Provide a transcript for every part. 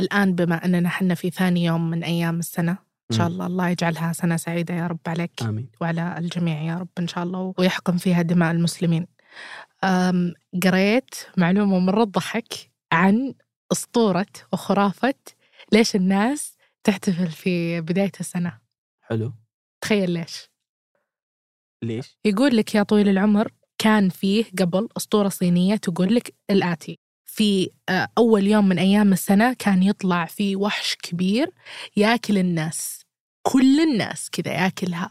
الآن بما أننا حنا في ثاني يوم من أيام السنة إن شاء الله الله يجعلها سنة سعيدة يا رب عليك آمين. وعلى الجميع يا رب إن شاء الله ويحقن فيها دماء المسلمين. قريت معلومة مرة تضحك عن أسطورة وخرافة ليش الناس تحتفل في بداية السنة. حلو. تخيل ليش. ليش؟ يقول لك يا طويل العمر كان فيه قبل أسطورة صينية تقول لك الآتي. في آه، أول يوم من أيام السنة كان يطلع في وحش كبير ياكل الناس. كل الناس كذا ياكلها.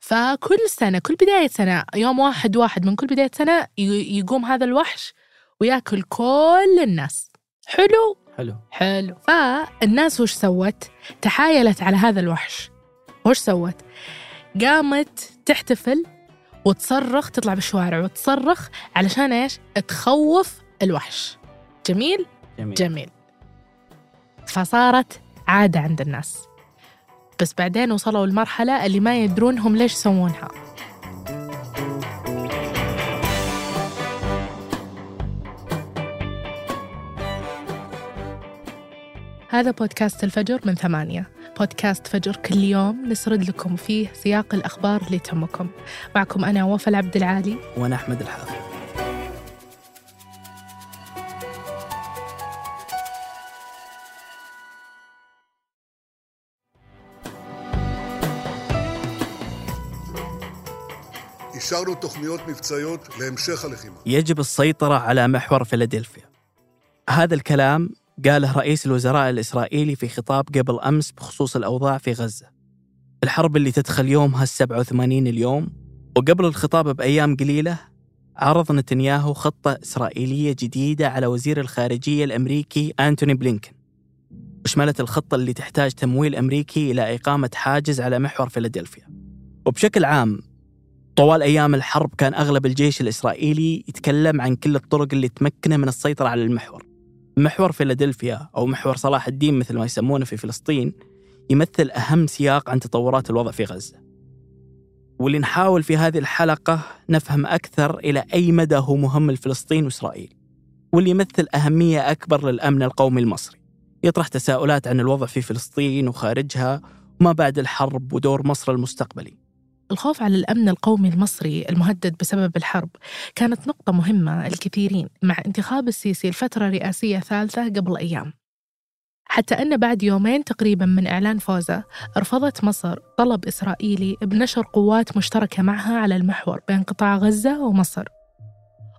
فكل سنة كل بداية سنة يوم واحد واحد من كل بداية سنة يقوم هذا الوحش وياكل كل الناس. حلو؟ حلو. حلو. فالناس وش سوت؟ تحايلت على هذا الوحش. وش سوت؟ قامت تحتفل وتصرخ تطلع بالشوارع وتصرخ علشان إيش؟ تخوف الوحش. جميل؟ جميل. جميل. فصارت عادة عند الناس. بس بعدين وصلوا المرحلة اللي ما يدرون هم ليش يسوونها. هذا بودكاست الفجر من ثمانية. بودكاست فجر كل يوم نسرد لكم فيه سياق الأخبار اللي تهمكم. معكم أنا وفاء العبد العالي. وأنا أحمد الحافظ. אישרנו תוכניות מבצעיות להמשך הלחימה. يجب السيطرة على محور فيلادلفيا هذا الكلام قاله رئيس الوزراء الإسرائيلي في خطاب قبل أمس بخصوص الأوضاع في غزة الحرب اللي تدخل يومها السبعة وثمانين اليوم وقبل الخطاب بأيام قليلة عرض نتنياهو خطة إسرائيلية جديدة على وزير الخارجية الأمريكي أنتوني بلينكن وشملت الخطة اللي تحتاج تمويل أمريكي إلى إقامة حاجز على محور فيلادلفيا وبشكل عام طوال أيام الحرب كان أغلب الجيش الإسرائيلي يتكلم عن كل الطرق اللي تمكنه من السيطرة على المحور. محور فيلادلفيا أو محور صلاح الدين مثل ما يسمونه في فلسطين يمثل أهم سياق عن تطورات الوضع في غزة. واللي نحاول في هذه الحلقة نفهم أكثر إلى أي مدى هو مهم لفلسطين وإسرائيل واللي يمثل أهمية أكبر للأمن القومي المصري. يطرح تساؤلات عن الوضع في فلسطين وخارجها وما بعد الحرب ودور مصر المستقبلي. الخوف على الأمن القومي المصري المهدد بسبب الحرب كانت نقطة مهمة الكثيرين مع انتخاب السيسي لفترة رئاسية ثالثة قبل أيام. حتى أن بعد يومين تقريبا من إعلان فوزه رفضت مصر طلب إسرائيلي بنشر قوات مشتركة معها على المحور بين قطاع غزة ومصر.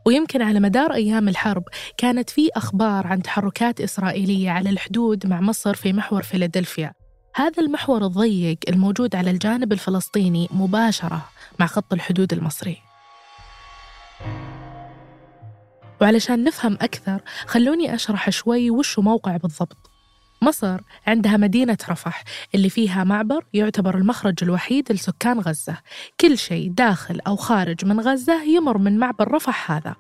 ويمكن على مدار أيام الحرب كانت في أخبار عن تحركات إسرائيلية على الحدود مع مصر في محور فيلادلفيا. هذا المحور الضيق الموجود على الجانب الفلسطيني مباشرة مع خط الحدود المصري. وعلشان نفهم أكثر خلوني أشرح شوي وش موقع بالضبط. مصر عندها مدينة رفح اللي فيها معبر يعتبر المخرج الوحيد لسكان غزة. كل شيء داخل أو خارج من غزة يمر من معبر رفح هذا.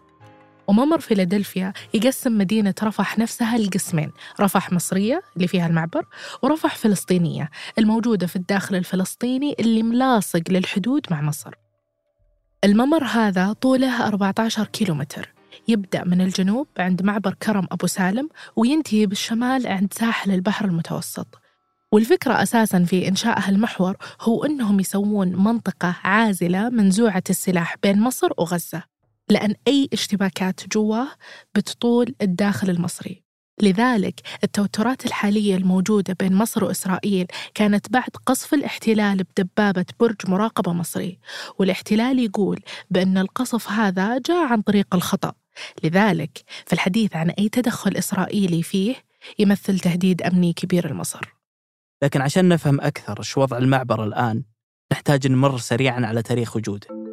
وممر فيلادلفيا يقسم مدينة رفح نفسها لقسمين رفح مصرية اللي فيها المعبر ورفح فلسطينية الموجودة في الداخل الفلسطيني اللي ملاصق للحدود مع مصر. الممر هذا طوله 14 كيلومتر. يبدأ من الجنوب عند معبر كرم أبو سالم وينتهي بالشمال عند ساحل البحر المتوسط. والفكرة أساساً في إنشاء هالمحور هو أنهم يسوون منطقة عازلة منزوعة السلاح بين مصر وغزة. لأن أي اشتباكات جواه بتطول الداخل المصري. لذلك التوترات الحالية الموجودة بين مصر وإسرائيل كانت بعد قصف الاحتلال بدبابة برج مراقبة مصري والاحتلال يقول بأن القصف هذا جاء عن طريق الخطأ. لذلك في الحديث عن أي تدخل إسرائيلي فيه يمثل تهديد أمني كبير لمصر. لكن عشان نفهم أكثر شو وضع المعبر الآن نحتاج نمر سريعا على تاريخ وجوده.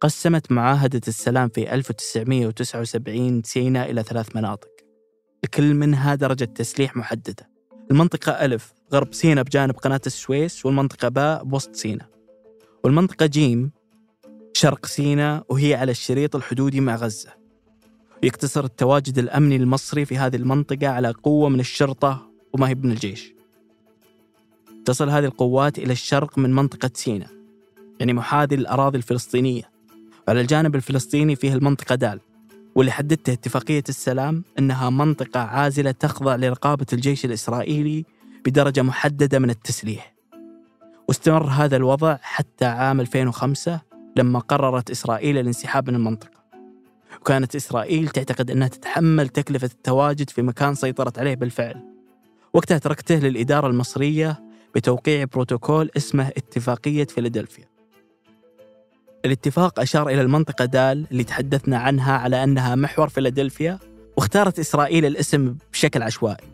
قسمت معاهدة السلام في 1979 سيناء إلى ثلاث مناطق. لكل منها درجة تسليح محددة. المنطقة ألف غرب سيناء بجانب قناة السويس والمنطقة باء بوسط سيناء والمنطقة جيم شرق سيناء وهي على الشريط الحدودي مع غزة. يقتصر التواجد الأمني المصري في هذه المنطقة على قوة من الشرطة وما هي من الجيش. تصل هذه القوات إلى الشرق من منطقة سيناء يعني محاذي للأراضي الفلسطينية. وعلى الجانب الفلسطيني فيه المنطقة دال واللي حددته اتفاقية السلام أنها منطقة عازلة تخضع لرقابة الجيش الإسرائيلي بدرجة محددة من التسليح. واستمر هذا الوضع حتى عام 2005 لما قررت إسرائيل الانسحاب من المنطقة. وكانت إسرائيل تعتقد أنها تتحمل تكلفة التواجد في مكان سيطرت عليه بالفعل. وقتها تركته للإدارة المصرية بتوقيع بروتوكول اسمه اتفاقية فيلادلفيا. الاتفاق أشار إلى المنطقة دال اللي تحدثنا عنها على أنها محور فيلادلفيا واختارت إسرائيل الاسم بشكل عشوائي.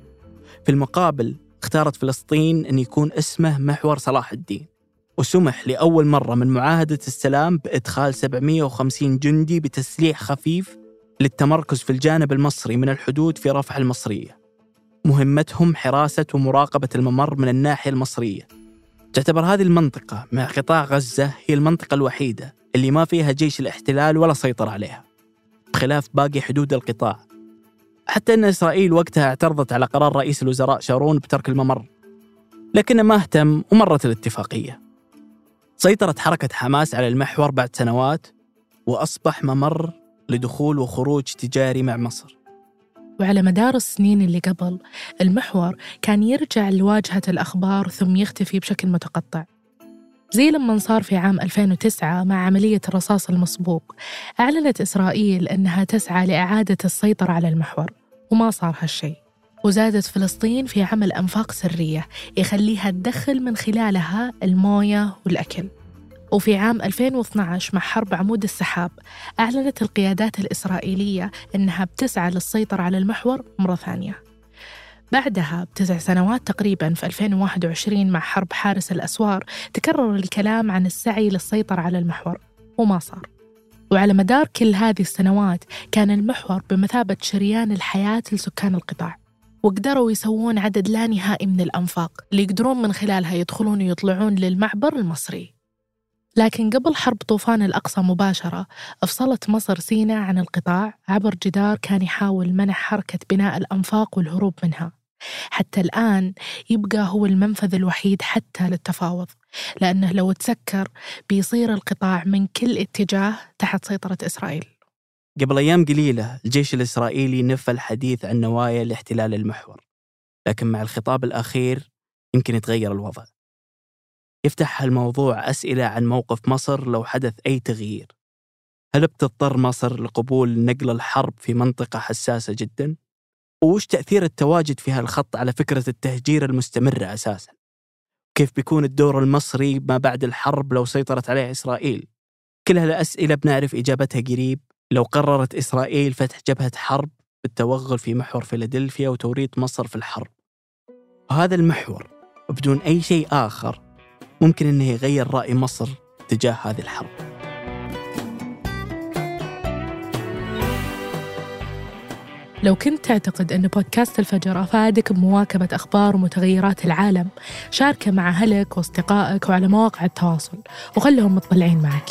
في المقابل اختارت فلسطين أن يكون اسمه محور صلاح الدين وسمح لأول مرة من معاهدة السلام بإدخال 750 جندي بتسليح خفيف للتمركز في الجانب المصري من الحدود في رفح المصرية. مهمتهم حراسة ومراقبة الممر من الناحية المصرية. تعتبر هذه المنطقة مع قطاع غزة هي المنطقة الوحيدة اللي ما فيها جيش الاحتلال ولا سيطر عليها بخلاف باقي حدود القطاع. حتى أن إسرائيل وقتها اعترضت على قرار رئيس الوزراء شارون بترك الممر لكنه ما اهتم ومرت الاتفاقية. سيطرت حركة حماس على المحور بعد سنوات وأصبح ممر لدخول وخروج تجاري مع مصر. وعلى مدار السنين اللي قبل المحور كان يرجع لواجهة الأخبار ثم يختفي بشكل متقطع. زي لما صار في عام 2009 مع عملية الرصاص المسبوق أعلنت إسرائيل أنها تسعى لإعادة السيطرة على المحور وما صار هالشيء. وزادت فلسطين في عمل أنفاق سرية يخليها تدخل من خلالها الموية والأكل. وفي عام 2012 مع حرب عمود السحاب أعلنت القيادات الإسرائيلية أنها بتسعى للسيطرة على المحور مرة ثانية. بعدها بتسع سنوات تقريبا في 2021 مع حرب حارس الأسوار تكرر الكلام عن السعي للسيطرة على المحور وما صار. وعلى مدار كل هذه السنوات كان المحور بمثابة شريان الحياة لسكان القطاع وقدروا يسوون عدد لا نهائي من الأنفاق اللي يقدرون من خلالها يدخلون ويطلعون للمعبر المصري. لكن قبل حرب طوفان الأقصى مباشرة أفصلت مصر سيناء عن القطاع عبر جدار كان يحاول منع حركة بناء الأنفاق والهروب منها. حتى الآن يبقى هو المنفذ الوحيد حتى للتفاوض. لأنه لو تسكر بيصير القطاع من كل اتجاه تحت سيطرة إسرائيل. قبل أيام قليلة الجيش الإسرائيلي نفى الحديث عن نوايا لاحتلال المحور لكن مع الخطاب الأخير يمكن يتغير الوضع. يفتح الموضوع أسئلة عن موقف مصر لو حدث أي تغيير. هل بتضطر مصر لقبول نقل الحرب في منطقة حساسة جدا؟ وش تأثير التواجد في هالخط على فكرة التهجير المستمرة أساسا؟ كيف بيكون الدور المصري ما بعد الحرب لو سيطرت عليه إسرائيل؟ كل هالأسئلة بنعرف إجابتها قريب لو قررت إسرائيل فتح جبهة حرب بالتوغل في محور فيلادلفيا وتوريط مصر في الحرب وهذا المحور بدون أي شيء آخر ممكن أنه يغير رأي مصر تجاه هذه الحرب لو كنت تعتقد أن بودكاست الفجر أفادك بمواكبة أخبار ومتغيرات العالم شاركه مع أهلك وأصدقائك وعلى مواقع التواصل وخلهم مطلعين معك.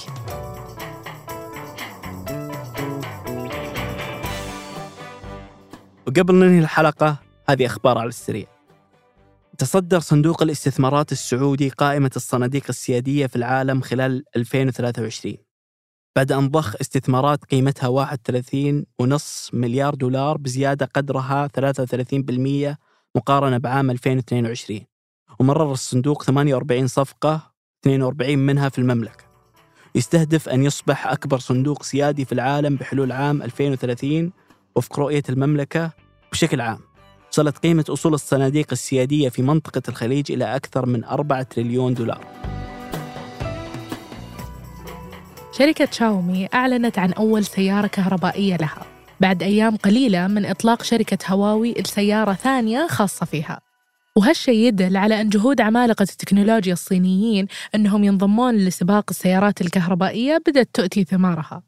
وقبل ننهي الحلقة هذه أخبار على السريع. تصدر صندوق الاستثمارات السعودي قائمة الصناديق السيادية في العالم خلال 2023 بعد أن ضخ استثمارات قيمتها 31.5 مليار دولار بزيادة قدرها 33% مقارنة بعام 2022 ومرر الصندوق 48 صفقة 42 منها في المملكة. يستهدف أن يصبح أكبر صندوق سيادي في العالم بحلول عام 2030 وفق رؤية المملكة بشكل عام. وصلت قيمة أصول الصناديق السيادية في منطقة الخليج إلى أكثر من 4 تريليون دولار. شركة شاومي أعلنت عن أول سيارة كهربائية لها. بعد أيام قليلة من إطلاق شركة هواوي لسيارة ثانية خاصة فيها. وهالشيء يدل على أن جهود عمالقة التكنولوجيا الصينيين أنهم ينضمون لسباق السيارات الكهربائية بدأت تؤتي ثمارها.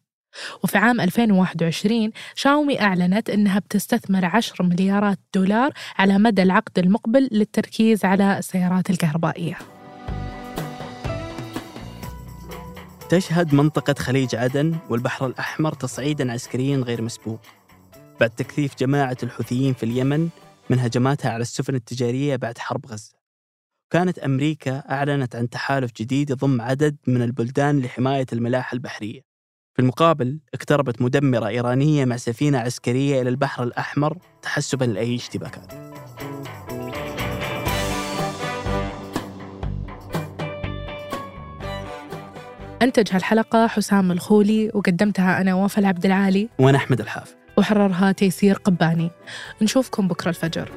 وفي عام 2021 شاومي أعلنت أنها بتستثمر 10 مليارات دولار على مدى العقد المقبل للتركيز على السيارات الكهربائية. تشهد منطقة خليج عدن والبحر الأحمر تصعيدا عسكريا غير مسبوق. بعد تكثيف جماعة الحوثيين في اليمن من هجماتها على السفن التجارية بعد حرب غزة. كانت أمريكا أعلنت عن تحالف جديد يضم عدد من البلدان لحماية الملاحة البحرية. في المقابل اقتربت مدمرة إيرانية مع سفينة عسكرية إلى البحر الأحمر تحسبا لأي اشتباكات. أنتج هالحلقة حسام الخولي وقدمتها أنا وفاء العبد العالي. وأنا أحمد الحاف وحررها تيسير قباني. نشوفكم بكرة الفجر.